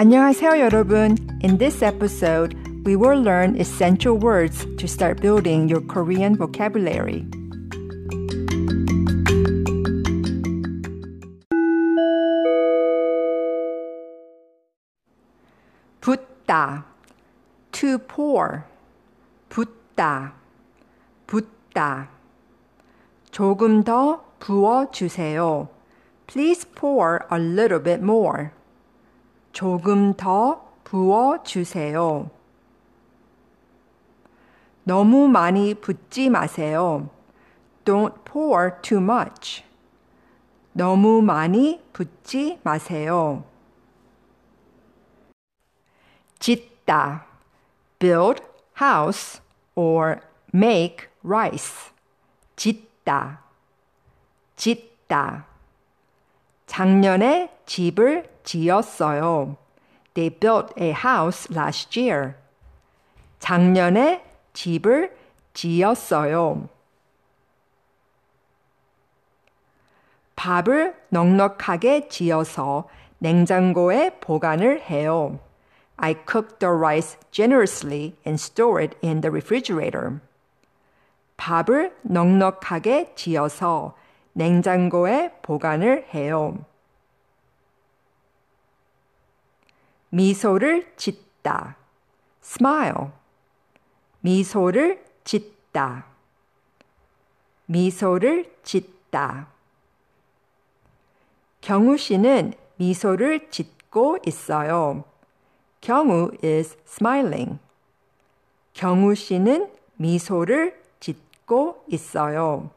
안녕하세요, 여러분. In this episode, we will learn essential words to start building your Korean vocabulary. 붓다, to pour. 붓다, 붓다. 조금 더 부어 주세요. Please pour a little bit more. 조금 더 부어 주세요. 너무 많이 붓지 마세요. Don't pour too much. 너무 많이 붓지 마세요. 짓다. Build house or make rice. 짓다. 짓다. 작년에 집을 지었어요. They built a house last year. 작년에 집을 지었어요. 밥을 넉넉하게 지어서 냉장고에 보관을 해요. I cook the rice generously and store it in the refrigerator. 밥을 넉넉하게 지어서 냉장고에 보관을 해요. 미소를 짓다. smile. 미소를 짓다. 미소를 짓다. 경우 씨는 미소를 짓고 있어요. 경우 is smiling. 경우 씨는 미소를 짓고 있어요.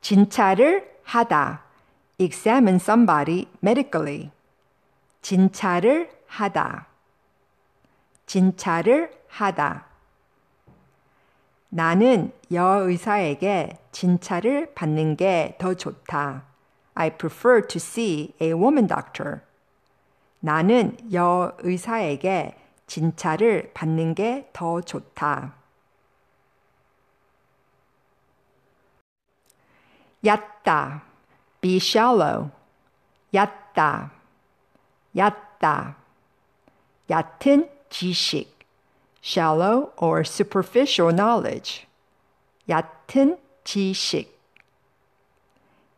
진찰을 하다. Examine somebody medically. 진찰을 하다. 진찰을 하다. 나는 여의사에게 진찰을 받는 게 더 좋다. I prefer to see a woman doctor. 나는 여의사에게 진찰을 받는 게 더 좋다. 얕다. Be shallow. 얕다. 얕다. 얕은 지식. Shallow or superficial knowledge. 얕은 지식.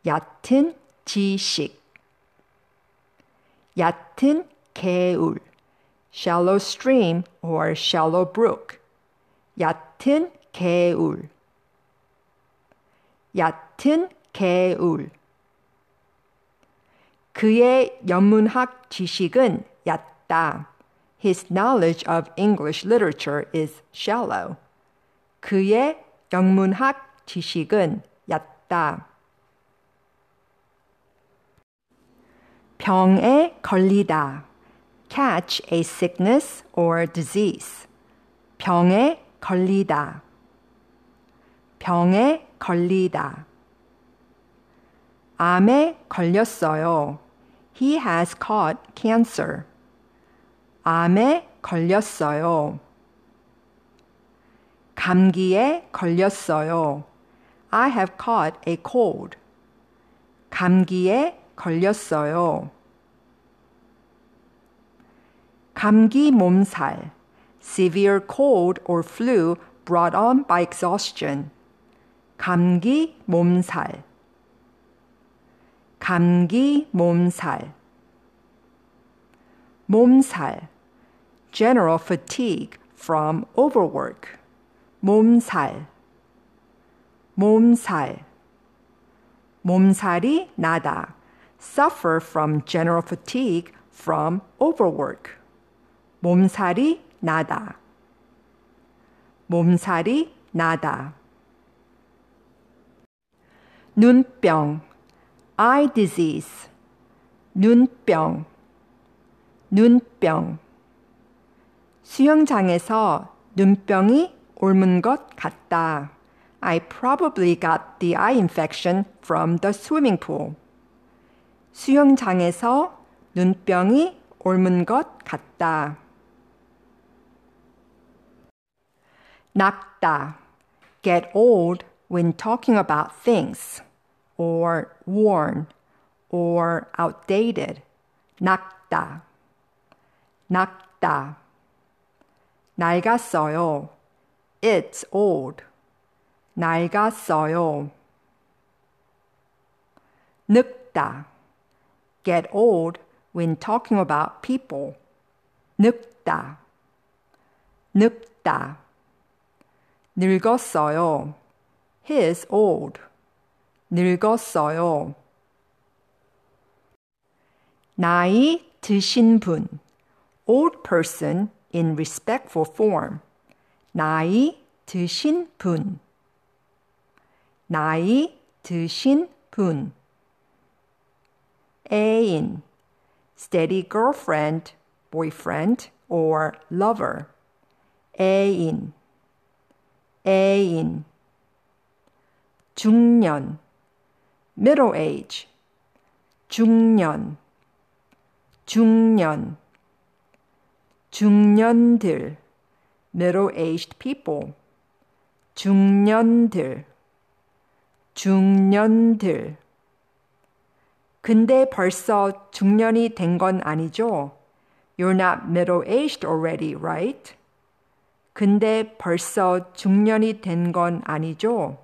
얕은 지식. 얕은 개울. Shallow stream or shallow brook. 얕은 개울. 얕은 개울. 그의 영문학 지식은 얕다. His knowledge of English literature is shallow. 그의 영문학 지식은 얕다. 병에 걸리다. catch a sickness or disease. 병에 걸리다. 병에 걸리다. 암에 걸렸어요. He has caught cancer. 암에 걸렸어요. 감기에 걸렸어요. I have caught a cold. 감기에 걸렸어요. 감기 몸살. Severe cold or flu brought on by exhaustion. 감기 몸살. 감기 몸살. 몸살. General fatigue from overwork. 몸살. 몸살. 몸살이 나다. Suffer from general fatigue from overwork. 몸살이 나다. 몸살이 나다. 눈병 eye disease 눈병 눈병 수영장에서 눈병이 옮은 것 같다. I probably got the eye infection from the swimming pool. 수영장에서 눈병이 옮은 것 같다. 낙다. Get old when talking about things. or worn or outdated. 낡다, 낡다. 낡았어요. It's old. 낡았어요. 늙다. Get old when talking about people. 늙다. 늙다. 늙었어요. He's old. 늙었어요. 나이 드신 분. Old person in respectful form. 나이 드신 분. 나이 드신 분. 애인. Steady girlfriend, boyfriend, or lover. 애인. 애인. 중년. Middle age. 중년. 중년. 중년들. middle-aged people. 중년들. 중년들. 근데 벌써 중년이 된 건 아니죠? You're not middle-aged already, right? 근데 벌써 중년이 된 건 아니죠?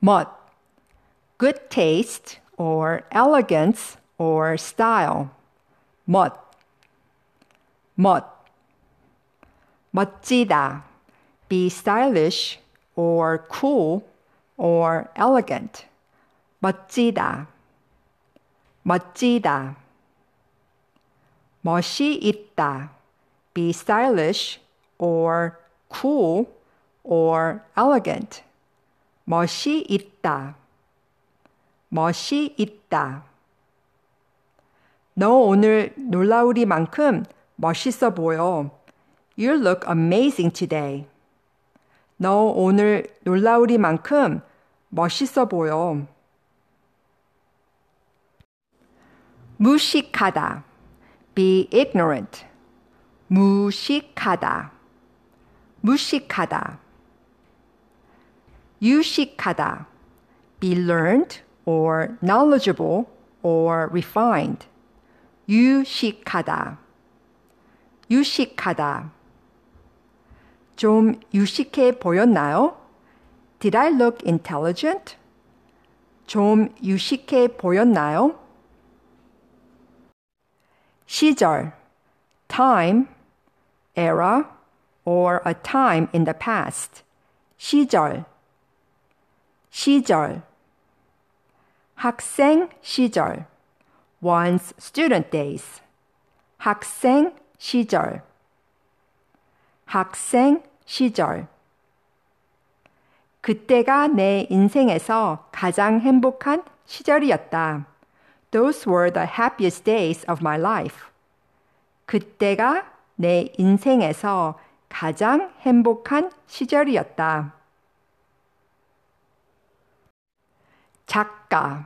멋. Good taste or elegance or style. 멋. 멋. 멋지다. Be stylish or cool or elegant. 멋지다. 멋지다. 멋이 있다. Be stylish or cool or elegant. 멋이 있다. 멋이 있다. 너 오늘 놀라우리만큼 멋있어 보여. You look amazing today. 너 오늘 놀라우리만큼 멋있어 보여. 무식하다. Be ignorant. 무식하다. 무식하다. 유식하다. Be learned or knowledgeable or refined. 유식하다. 유식하다. 좀 유식해 보였나요? Did I look intelligent? 좀 유식해 보였나요? 시절, time, era, or a time in the past. 시절, 시절. 학생 시절. one's student days. 학생 시절. 학생 시절. 그때가 내 인생에서 가장 행복한 시절이었다. Those were the happiest days of my life. 그때가 내 인생에서 가장 행복한 시절이었다. 작가,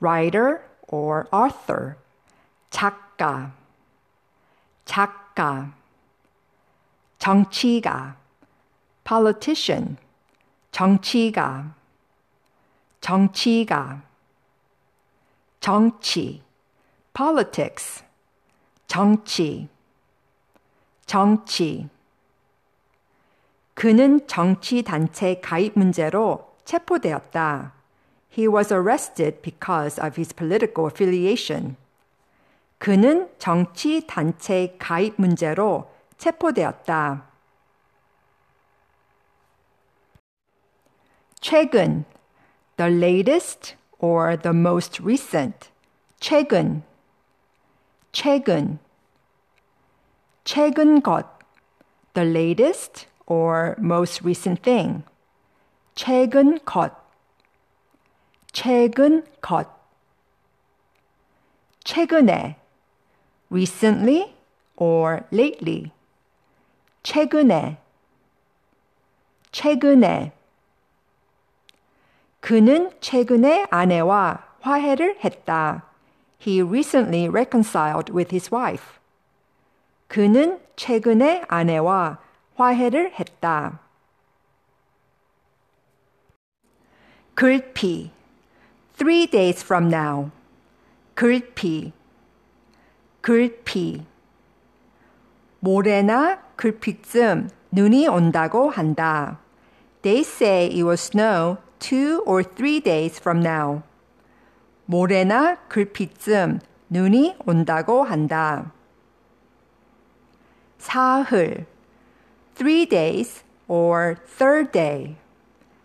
writer or author. 작가, 작가. 정치가, politician. 정치가, 정치가. 정치, politics. 정치, 정치. 그는 정치 단체 가입 문제로 체포되었다. He was arrested because of his political affiliation. 그는 정치 단체 가입 문제로 체포되었다. 최근, the latest or the most recent. 최근, 최근. 최근 것, the latest or most recent thing. 최근 것, 최근 것. 최근에, recently or lately. 최근에, 최근에. 그는 최근에 아내와 화해를 했다. He recently reconciled with his wife. 그는 최근에 아내와 화해를 했다. 글피 three days from now 글피 글피 모레나 글피쯤 눈이 온다고 한다. They say it will snow two or three days from now. 모레나 글피쯤 눈이 온다고 한다. 사흘 three days or third day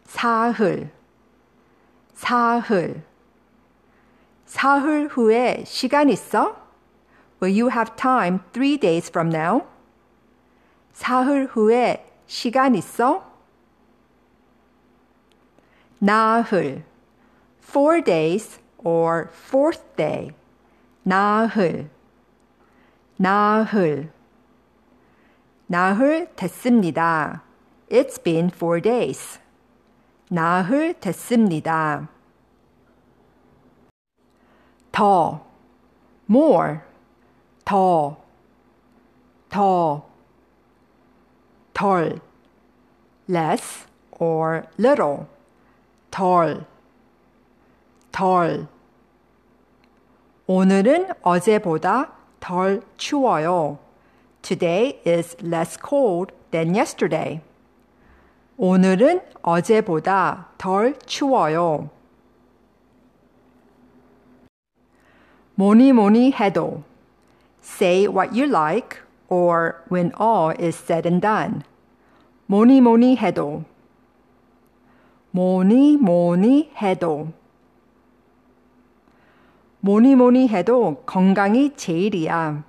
사흘 사흘 사흘 후에 시간 있어? Will you have time three days from now? 사흘 후에 시간 있어? 나흘 four days or fourth day 나흘 나흘 나흘 됐습니다. It's been four days. 나흘 됐습니다. 더 more 더 더 덜 less or little 덜 덜 오늘은 어제보다 덜 추워요. Today is less cold than yesterday. 오늘은 어제보다 덜 추워요. 뭐니 뭐니 해도 say what you like or when all is said and done. 뭐니 뭐니 해도 뭐니 뭐니 해도 뭐니 뭐니 해도 건강이 제일이야.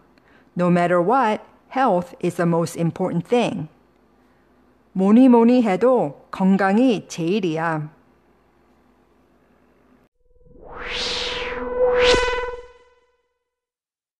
No matter what, health is the most important thing. 뭐니 뭐니 해도 건강이 제일이야.